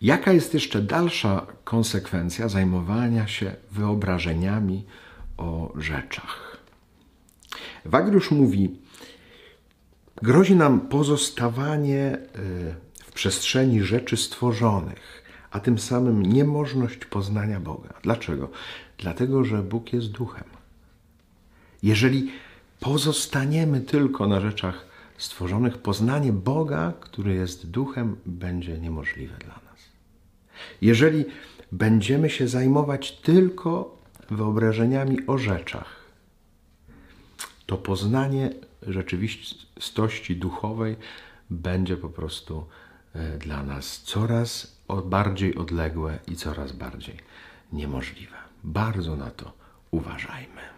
Jaka jest jeszcze dalsza konsekwencja zajmowania się wyobrażeniami o rzeczach? Wagriusz mówi, grozi nam pozostawanie y, w przestrzeni rzeczy stworzonych, a tym samym niemożność poznania Boga. Dlaczego? Dlatego, że Bóg jest duchem. Jeżeli pozostaniemy tylko na rzeczach stworzonych, poznanie Boga, który jest duchem, będzie niemożliwe dla nas. Jeżeli będziemy się zajmować tylko wyobrażeniami o rzeczach, to poznanie rzeczywistości duchowej będzie po prostu e, dla nas coraz bardziej odległe i coraz bardziej niemożliwe. Bardzo na to uważajmy.